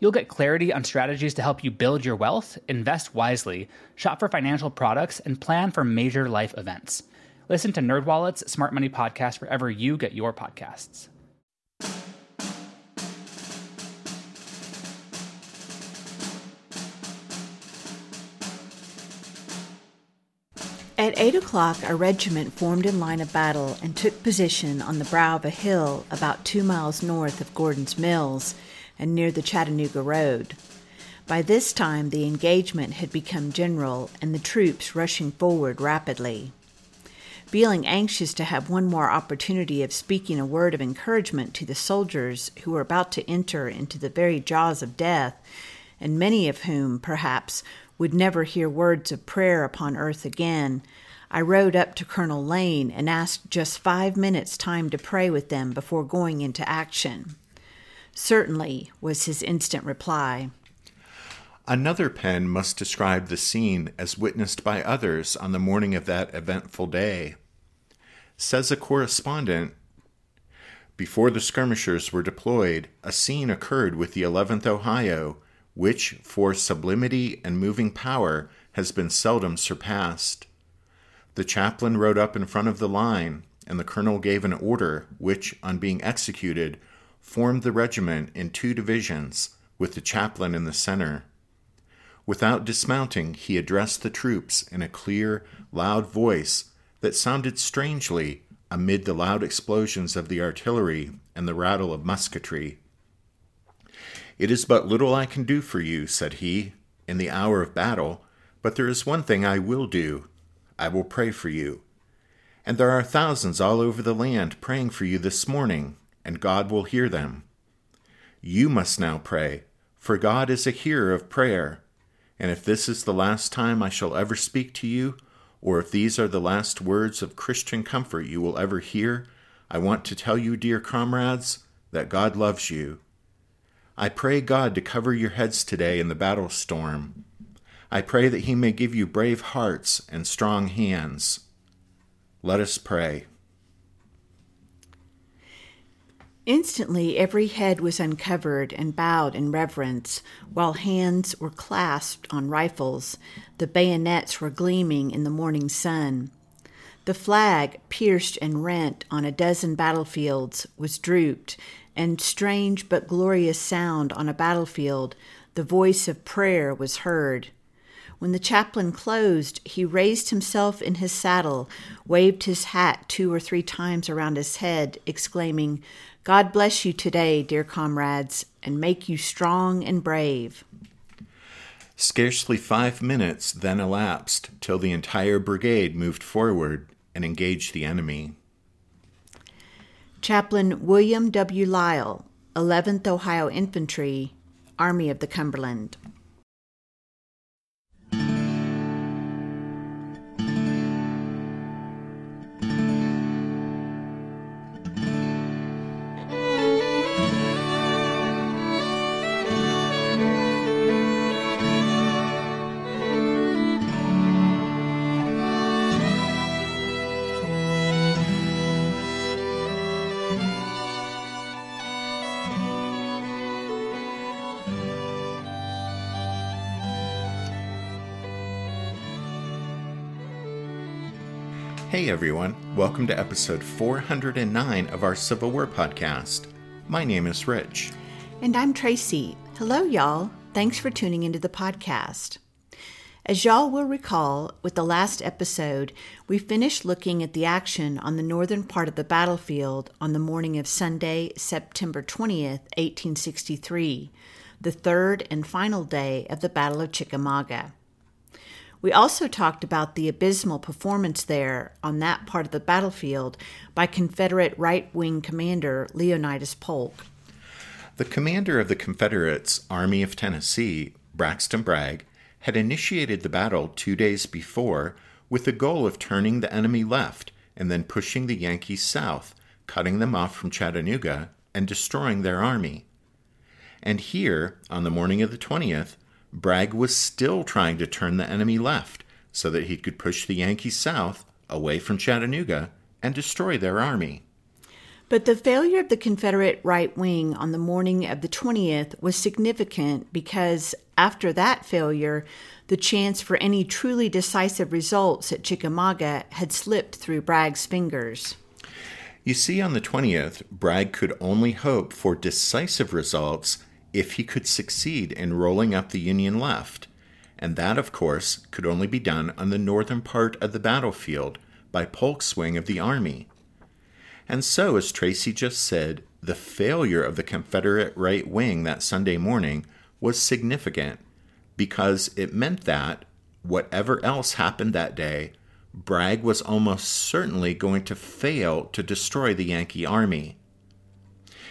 You'll get clarity on strategies to help you build your wealth, invest wisely, shop for financial products, and plan for major life events. Listen to NerdWallet's Smart Money Podcast wherever you get your podcasts. At eight o'clock, a regiment formed in line of battle and took position on the brow of a hill about two miles north of Gordon's Mills and near the Chattanooga Road. By this time, the engagement had become general and the troops rushing forward rapidly. Feeling anxious to have one more opportunity of speaking a word of encouragement to the soldiers who were about to enter into the very jaws of death, and many of whom, perhaps, would never hear words of prayer upon earth again, I rode up to Colonel Lane and asked just five minutes' time to pray with them before going into action. Certainly, was his instant reply. Another pen must describe the scene as witnessed by others on the morning of that eventful day. Says a correspondent Before the skirmishers were deployed, a scene occurred with the 11th Ohio, which, for sublimity and moving power, has been seldom surpassed. The chaplain rode up in front of the line, and the colonel gave an order, which, on being executed, formed the regiment in two divisions, with the chaplain in the center. Without dismounting, he addressed the troops in a clear, loud voice that sounded strangely amid the loud explosions of the artillery and the rattle of musketry. It is but little I can do for you, said he, in the hour of battle, but there is one thing I will do I will pray for you. And there are thousands all over the land praying for you this morning and God will hear them. You must now pray, for God is a hearer of prayer. And if this is the last time I shall ever speak to you, or if these are the last words of Christian comfort you will ever hear, I want to tell you, dear comrades, that God loves you. I pray God to cover your heads today in the battle storm. I pray that He may give you brave hearts and strong hands. Let us pray. Instantly, every head was uncovered and bowed in reverence, while hands were clasped on rifles. The bayonets were gleaming in the morning sun. The flag, pierced and rent on a dozen battlefields, was drooped, and strange but glorious sound on a battlefield, the voice of prayer was heard. When the chaplain closed, he raised himself in his saddle, waved his hat two or three times around his head, exclaiming, God bless you today, dear comrades, and make you strong and brave. Scarcely five minutes then elapsed till the entire brigade moved forward and engaged the enemy. Chaplain William W. Lyle, 11th Ohio Infantry, Army of the Cumberland. Everyone, welcome to episode 409 of our Civil War podcast. My name is Rich. And I'm Tracy. Hello, y'all. Thanks for tuning into the podcast. As y'all will recall, with the last episode, we finished looking at the action on the northern part of the battlefield on the morning of Sunday, September 20th, 1863, the third and final day of the Battle of Chickamauga. We also talked about the abysmal performance there on that part of the battlefield by Confederate right wing commander Leonidas Polk. The commander of the Confederates' Army of Tennessee, Braxton Bragg, had initiated the battle two days before with the goal of turning the enemy left and then pushing the Yankees south, cutting them off from Chattanooga and destroying their army. And here, on the morning of the 20th, Bragg was still trying to turn the enemy left so that he could push the Yankees south, away from Chattanooga, and destroy their army. But the failure of the Confederate right wing on the morning of the 20th was significant because after that failure, the chance for any truly decisive results at Chickamauga had slipped through Bragg's fingers. You see, on the 20th, Bragg could only hope for decisive results if he could succeed in rolling up the Union left, and that, of course, could only be done on the northern part of the battlefield by Polk's wing of the army. And so, as Tracy just said, the failure of the Confederate right wing that Sunday morning was significant because it meant that, whatever else happened that day, Bragg was almost certainly going to fail to destroy the Yankee army.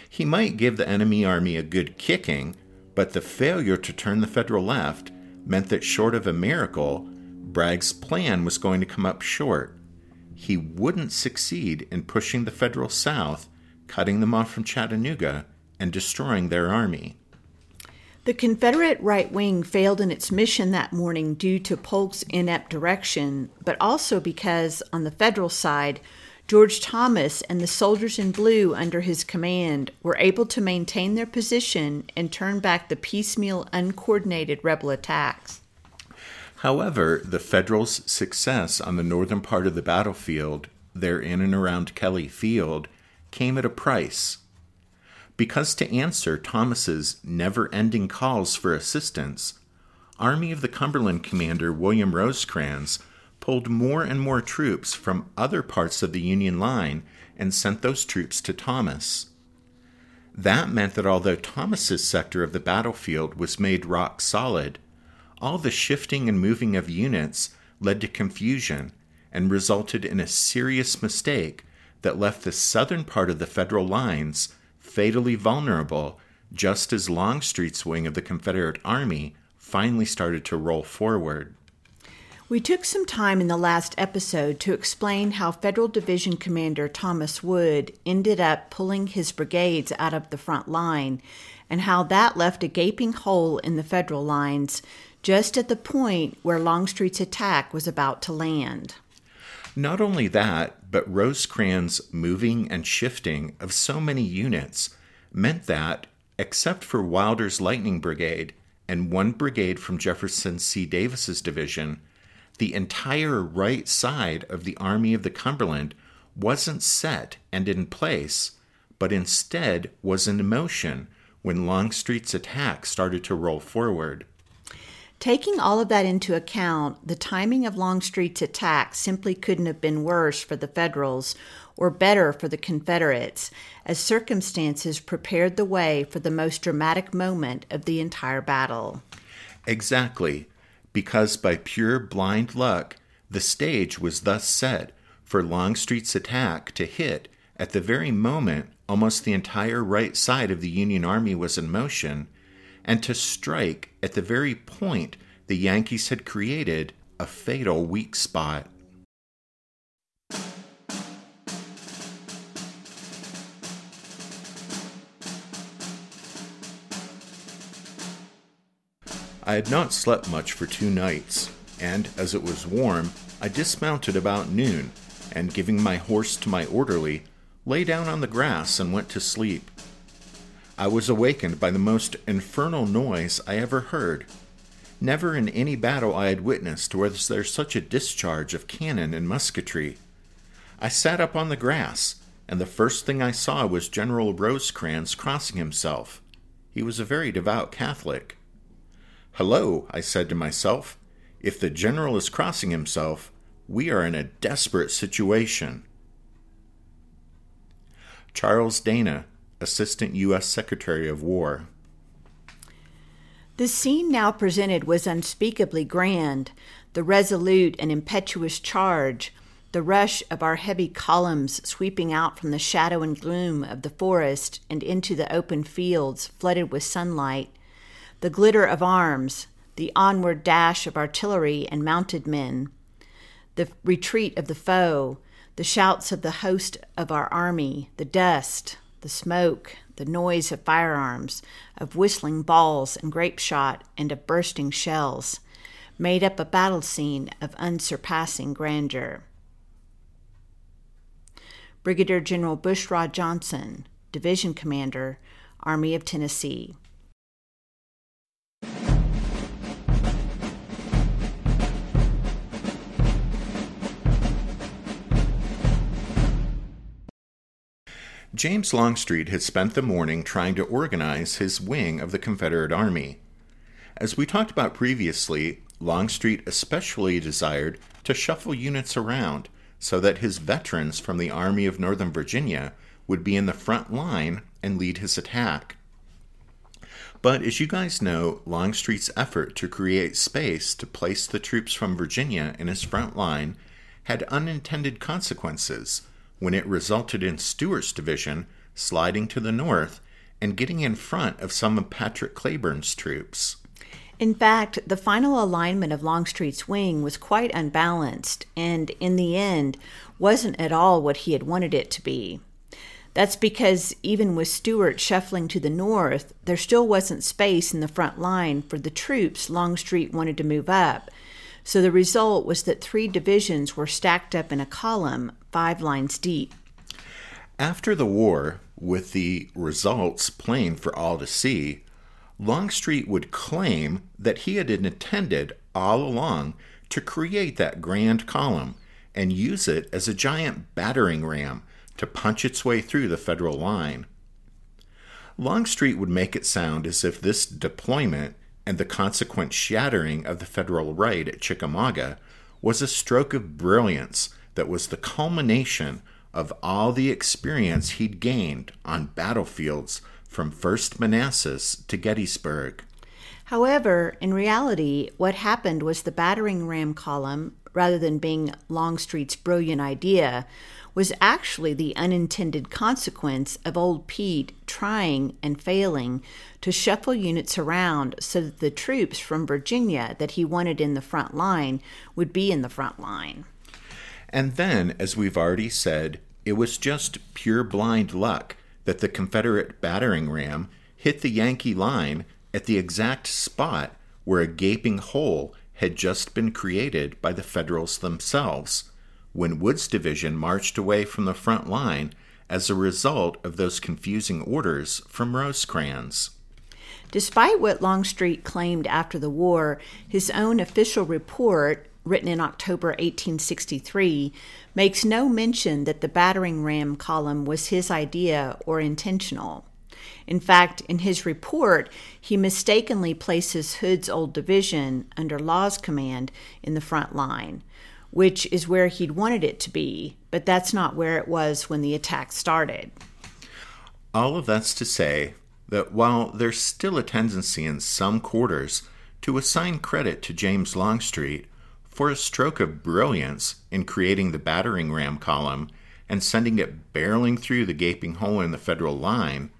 He might give the enemy army a good kicking, but the failure to turn the Federal left meant that, short of a miracle, Bragg's plan was going to come up short. He wouldn't succeed in pushing the Federal south, cutting them off from Chattanooga, and destroying their army. The Confederate right wing failed in its mission that morning due to Polk's inept direction, but also because, on the Federal side, George Thomas and the soldiers in blue under his command were able to maintain their position and turn back the piecemeal, uncoordinated rebel attacks. However, the Federals' success on the northern part of the battlefield, there in and around Kelly Field, came at a price. Because to answer Thomas's never ending calls for assistance, Army of the Cumberland commander William Rosecrans pulled more and more troops from other parts of the Union line and sent those troops to Thomas. That meant that although Thomas's sector of the battlefield was made rock solid, all the shifting and moving of units led to confusion and resulted in a serious mistake that left the southern part of the Federal lines fatally vulnerable just as Longstreet's wing of the Confederate Army finally started to roll forward. We took some time in the last episode to explain how Federal Division Commander Thomas Wood ended up pulling his brigades out of the front line and how that left a gaping hole in the Federal lines just at the point where Longstreet's attack was about to land. Not only that, but Rosecrans' moving and shifting of so many units meant that, except for Wilder's Lightning Brigade and one brigade from Jefferson C. Davis's division, the entire right side of the Army of the Cumberland wasn't set and in place, but instead was in motion when Longstreet's attack started to roll forward. Taking all of that into account, the timing of Longstreet's attack simply couldn't have been worse for the Federals or better for the Confederates, as circumstances prepared the way for the most dramatic moment of the entire battle. Exactly because by pure blind luck, the stage was thus set for Longstreet's attack to hit at the very moment almost the entire right side of the Union Army was in motion, and to strike at the very point the Yankees had created a fatal weak spot. I had not slept much for two nights, and as it was warm, I dismounted about noon, and giving my horse to my orderly, lay down on the grass and went to sleep. I was awakened by the most infernal noise I ever heard. Never in any battle I had witnessed was there such a discharge of cannon and musketry. I sat up on the grass, and the first thing I saw was General Rosecrans crossing himself. He was a very devout Catholic. Hello, I said to myself. If the general is crossing himself, we are in a desperate situation. Charles Dana, Assistant U.S. Secretary of War. The scene now presented was unspeakably grand the resolute and impetuous charge, the rush of our heavy columns sweeping out from the shadow and gloom of the forest and into the open fields flooded with sunlight the glitter of arms, the onward dash of artillery and mounted men, the retreat of the foe, the shouts of the host of our army, the dust, the smoke, the noise of firearms, of whistling balls and grape shot, and of bursting shells, made up a battle scene of unsurpassing grandeur. Brigadier General Bushrod Johnson, Division Commander, Army of Tennessee. James Longstreet had spent the morning trying to organize his wing of the Confederate Army. As we talked about previously, Longstreet especially desired to shuffle units around so that his veterans from the Army of Northern Virginia would be in the front line and lead his attack. But as you guys know, Longstreet's effort to create space to place the troops from Virginia in his front line had unintended consequences when it resulted in Stuart's division sliding to the north and getting in front of some of Patrick Cleburne's troops. In fact, the final alignment of Longstreet's wing was quite unbalanced and, in the end, wasn't at all what he had wanted it to be. That's because even with Stuart shuffling to the north, there still wasn't space in the front line for the troops Longstreet wanted to move up. So the result was that three divisions were stacked up in a column, five lines deep. After the war, with the results plain for all to see, Longstreet would claim that he had intended all along to create that grand column and use it as a giant battering ram to punch its way through the Federal line. Longstreet would make it sound as if this deployment and the consequent shattering of the Federal right at Chickamauga was a stroke of brilliance that was the culmination of all the experience he'd gained on battlefields from First Manassas to Gettysburg. However, in reality, what happened was the battering ram column, rather than being Longstreet's brilliant idea, was actually the unintended consequence of old Pete trying and failing to shuffle units around so that the troops from Virginia that he wanted in the front line would be in the front line. And then, as we've already said, it was just pure blind luck that the Confederate battering ram hit the Yankee line at the exact spot where a gaping hole had just been created by the Federals themselves when Wood's division marched away from the front line as a result of those confusing orders from Rosecrans. Despite what Longstreet claimed after the war, his own official report written in October 1863, makes no mention that the battering ram column was his idea or intentional. In fact, in his report, he mistakenly places Hood's old division under Law's command in the front line, which is where he'd wanted it to be, but that's not where it was when the attack started. All of that's to say that while there's still a tendency in some quarters to assign credit to James Longstreet for a stroke of brilliance in creating the battering ram column and sending it barreling through the gaping hole in the Federal line,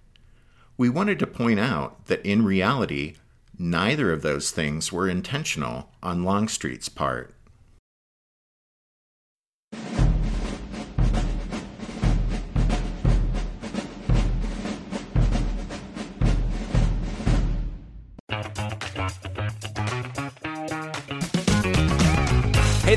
we wanted to point out that in reality, neither of those things were intentional on Longstreet's part.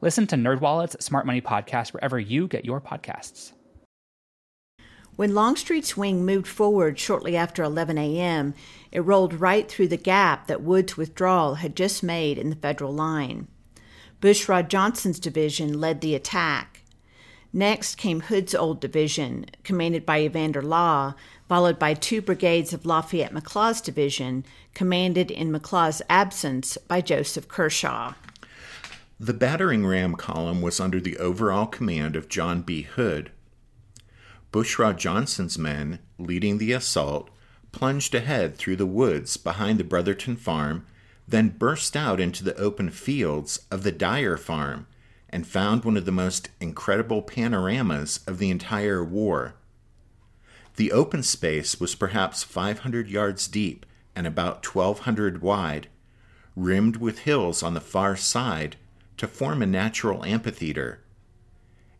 Listen to NerdWallet's Smart Money Podcast wherever you get your podcasts. When Longstreet's wing moved forward shortly after 11 a.m., it rolled right through the gap that Wood's withdrawal had just made in the federal line. Bushrod Johnson's division led the attack. Next came Hood's old division, commanded by Evander Law, followed by two brigades of Lafayette McLaws' division, commanded in McLaws' absence by Joseph Kershaw. The battering ram column was under the overall command of John B. Hood. Bushrod Johnson's men, leading the assault, plunged ahead through the woods behind the Brotherton farm, then burst out into the open fields of the Dyer farm and found one of the most incredible panoramas of the entire war. The open space was perhaps 500 yards deep and about 1,200 wide, rimmed with hills on the far side to form a natural amphitheater.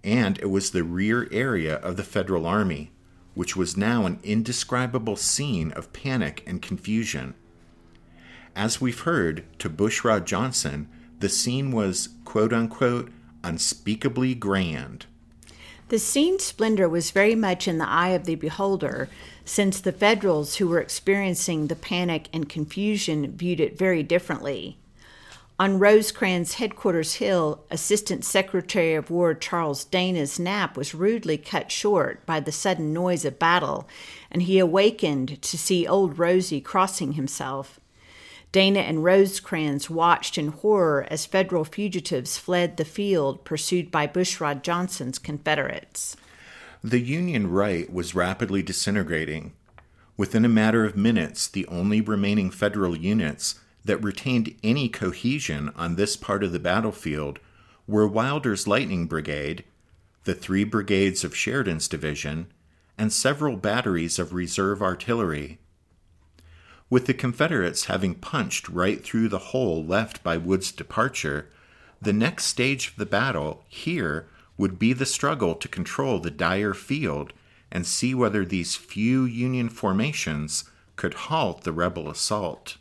And it was the rear area of the Federal Army, which was now an indescribable scene of panic and confusion. As we've heard, to Bushrod Johnson, the scene was quote unquote unspeakably grand. The scene's splendor was very much in the eye of the beholder, since the Federals who were experiencing the panic and confusion viewed it very differently. On Rosecrans Headquarters Hill, Assistant Secretary of War Charles Dana's nap was rudely cut short by the sudden noise of battle, and he awakened to see old Rosie crossing himself. Dana and Rosecrans watched in horror as Federal fugitives fled the field pursued by Bushrod Johnson's Confederates. The Union right was rapidly disintegrating. Within a matter of minutes, the only remaining Federal units that retained any cohesion on this part of the battlefield were Wilder's Lightning Brigade, the three brigades of Sheridan's division, and several batteries of reserve artillery with the Confederates having punched right through the hole left by Wood's departure, the next stage of the battle here would be the struggle to control the Dyer field and see whether these few Union formations could halt the rebel assault.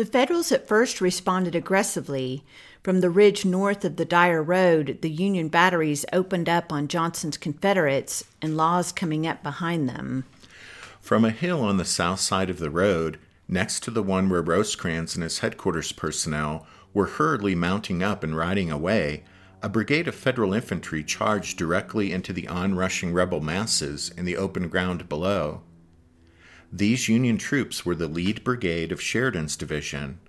The Federals at first responded aggressively. From the ridge north of the Dyer Road, the Union batteries opened up on Johnson's Confederates and Law's coming up behind them. From a hill on the south side of the road, next to the one where Rosecrans and his headquarters personnel were hurriedly mounting up and riding away, a brigade of Federal infantry charged directly into the onrushing rebel masses in the open ground below. These Union troops were the lead brigade of Sheridan's division.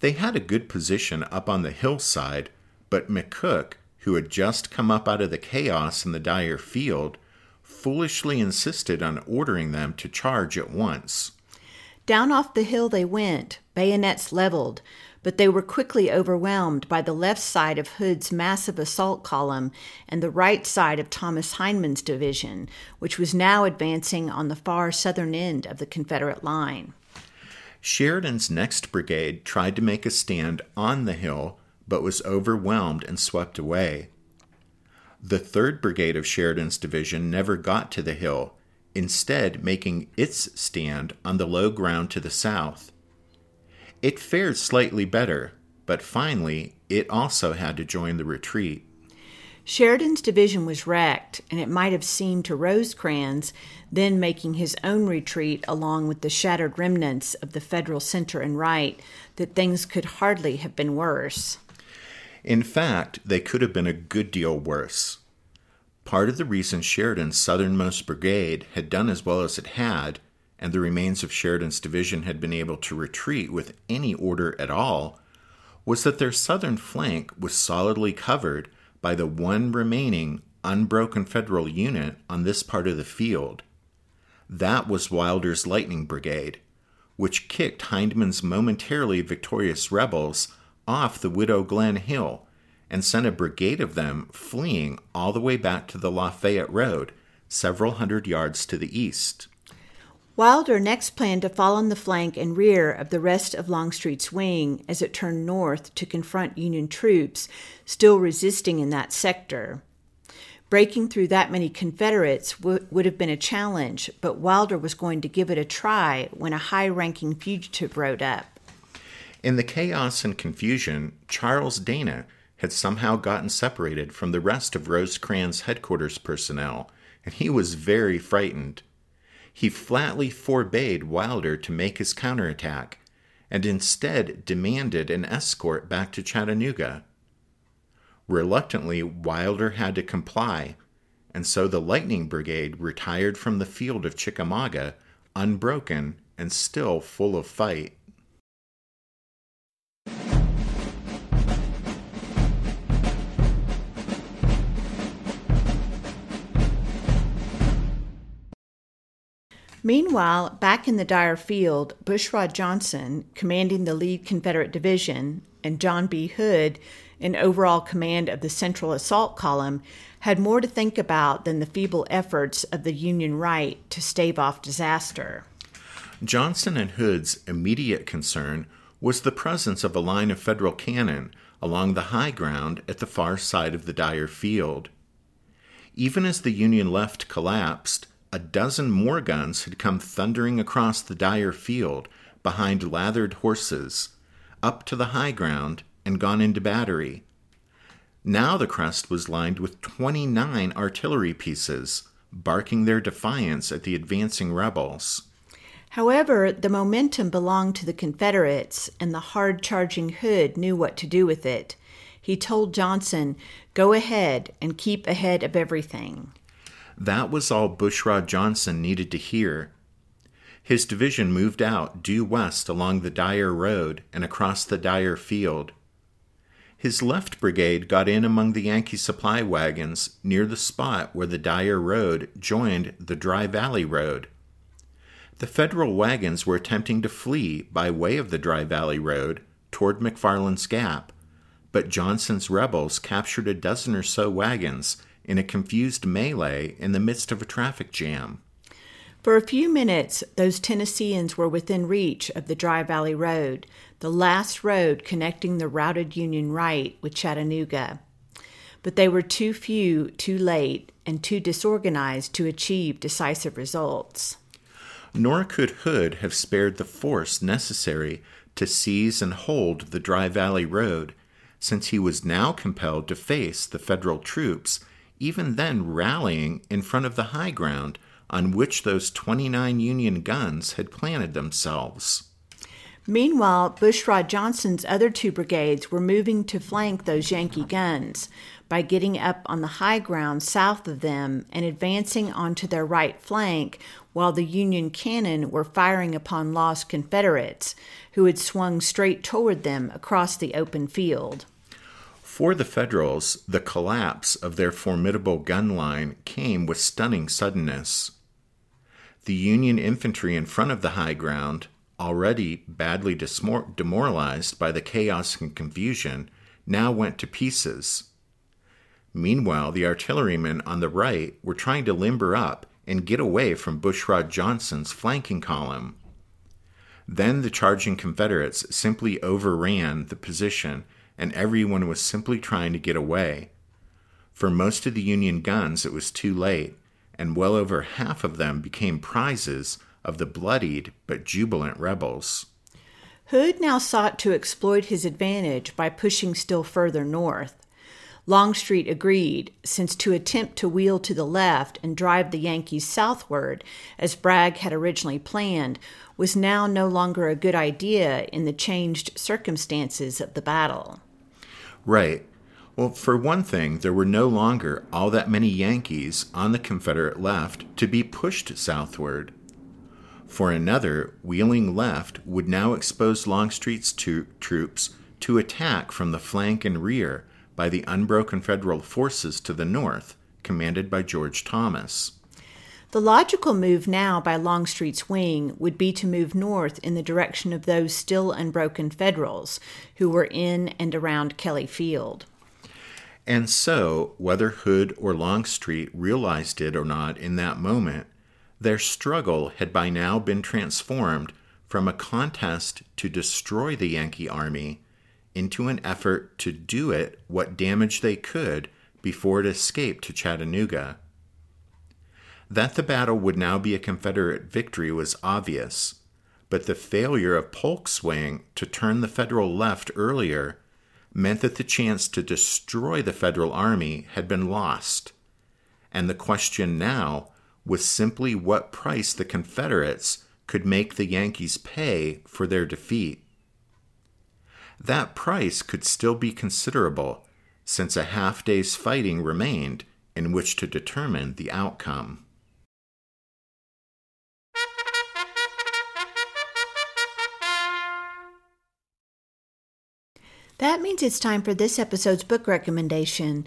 They had a good position up on the hillside, but McCook, who had just come up out of the chaos in the Dyer field, foolishly insisted on ordering them to charge at once. Down off the hill they went, bayonets leveled, but they were quickly overwhelmed by the left side of Hood's massive assault column and the right side of Thomas Hindman's division, which was now advancing on the far southern end of the Confederate line. Sheridan's next brigade tried to make a stand on the hill, but was overwhelmed and swept away. The 3rd Brigade of Sheridan's division never got to the hill, instead, making its stand on the low ground to the south. It fared slightly better, but finally it also had to join the retreat. Sheridan's division was wrecked, and it might have seemed to Rosecrans, then making his own retreat along with the shattered remnants of the Federal center and right, that things could hardly have been worse. In fact, they could have been a good deal worse. Part of the reason Sheridan's southernmost brigade had done as well as it had and the remains of Sheridan's division had been able to retreat with any order at all, was that their southern flank was solidly covered by the one remaining unbroken Federal unit on this part of the field. That was Wilder's Lightning Brigade, which kicked Hindman's momentarily victorious rebels off the Widow Glenn Hill and sent a brigade of them fleeing all the way back to the Lafayette Road, several hundred yards to the east. Wilder next planned to fall on the flank and rear of the rest of Longstreet's wing as it turned north to confront Union troops still resisting in that sector. Breaking through that many Confederates w- would have been a challenge, but Wilder was going to give it a try when a high ranking fugitive rode up. In the chaos and confusion, Charles Dana had somehow gotten separated from the rest of Rosecrans' headquarters personnel, and he was very frightened he flatly forbade Wilder to make his counterattack and instead demanded an escort back to Chattanooga. Reluctantly, Wilder had to comply, and so the Lightning Brigade retired from the field of Chickamauga unbroken and still full of fight. Meanwhile, back in the Dyer field, Bushrod Johnson, commanding the lead Confederate division, and John B. Hood, in overall command of the Central Assault Column, had more to think about than the feeble efforts of the Union right to stave off disaster. Johnson and Hood's immediate concern was the presence of a line of Federal cannon along the high ground at the far side of the Dyer field. Even as the Union left collapsed, a dozen more guns had come thundering across the Dyer field behind lathered horses, up to the high ground, and gone into battery. Now the crest was lined with 29 artillery pieces, barking their defiance at the advancing rebels. However, the momentum belonged to the Confederates, and the hard charging Hood knew what to do with it. He told Johnson, Go ahead and keep ahead of everything. That was all Bushrod Johnson needed to hear. His division moved out due west along the Dyer Road and across the Dyer Field. His left brigade got in among the Yankee supply wagons near the spot where the Dyer Road joined the Dry Valley Road. The Federal wagons were attempting to flee by way of the Dry Valley Road toward McFarland's Gap, but Johnson's rebels captured a dozen or so wagons in a confused melee in the midst of a traffic jam. For a few minutes, those Tennesseans were within reach of the Dry Valley Road, the last road connecting the routed Union right with Chattanooga. But they were too few, too late, and too disorganized to achieve decisive results. Nor could Hood have spared the force necessary to seize and hold the Dry Valley Road, since he was now compelled to face the Federal troops even then rallying in front of the high ground on which those 29 Union guns had planted themselves. Meanwhile, Bushrod Johnson's other two brigades were moving to flank those Yankee guns by getting up on the high ground south of them and advancing onto their right flank while the Union cannon were firing upon lost Confederates who had swung straight toward them across the open field. For the Federals, the collapse of their formidable gun line came with stunning suddenness. The Union infantry in front of the high ground, already badly demoralized by the chaos and confusion, now went to pieces. Meanwhile, the artillerymen on the right were trying to limber up and get away from Bushrod Johnson's flanking column. Then the charging Confederates simply overran the position and everyone was simply trying to get away. For most of the Union guns, it was too late, and well over half of them became prizes of the bloodied but jubilant rebels. Hood now sought to exploit his advantage by pushing still further north. Longstreet agreed, since to attempt to wheel to the left and drive the Yankees southward, as Bragg had originally planned, was now no longer a good idea in the changed circumstances of the battle. Right. Well, for one thing, there were no longer all that many Yankees on the Confederate left to be pushed southward. For another, wheeling left would now expose Longstreet's to- troops to attack from the flank and rear by the unbroken Federal forces to the north, commanded by George Thomas. The logical move now by Longstreet's wing would be to move north in the direction of those still unbroken Federals who were in and around Kelly Field. And so, whether Hood or Longstreet realized it or not in that moment, their struggle had by now been transformed from a contest to destroy the Yankee army into an effort to do it what damage they could before it escaped to Chattanooga. That the battle would now be a Confederate victory was obvious, but the failure of Polk's wing to turn the Federal left earlier meant that the chance to destroy the Federal Army had been lost. And the question now was simply what price the Confederates could make the Yankees pay for their defeat. That price could still be considerable, since a half day's fighting remained in which to determine the outcome. That means it's time for this episode's book recommendation.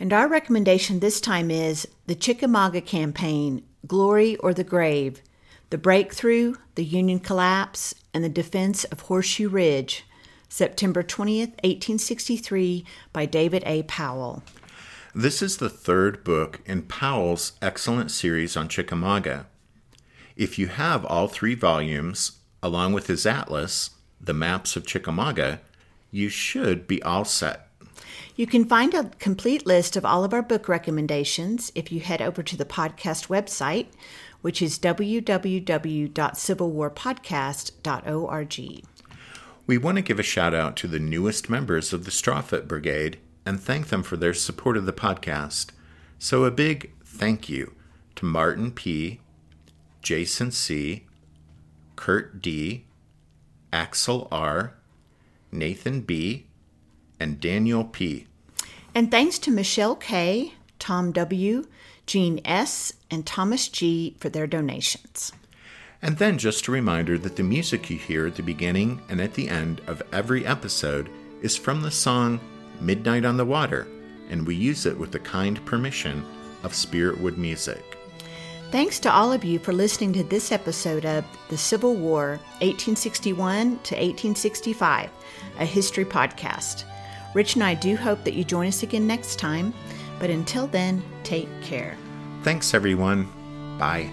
And our recommendation this time is The Chickamauga Campaign Glory or the Grave The Breakthrough, the Union Collapse, and the Defense of Horseshoe Ridge, September 20th, 1863, by David A. Powell. This is the third book in Powell's excellent series on Chickamauga. If you have all three volumes, along with his atlas, The Maps of Chickamauga, you should be all set. You can find a complete list of all of our book recommendations if you head over to the podcast website, which is www.civilwarpodcast.org. We want to give a shout out to the newest members of the Strawfoot Brigade and thank them for their support of the podcast. So, a big thank you to Martin P., Jason C., Kurt D., Axel R., Nathan B., and Daniel P. And thanks to Michelle K., Tom W., Jean S., and Thomas G. for their donations. And then just a reminder that the music you hear at the beginning and at the end of every episode is from the song Midnight on the Water, and we use it with the kind permission of Spiritwood Music. Thanks to all of you for listening to this episode of The Civil War, 1861 to 1865, a history podcast. Rich and I do hope that you join us again next time, but until then, take care. Thanks, everyone. Bye.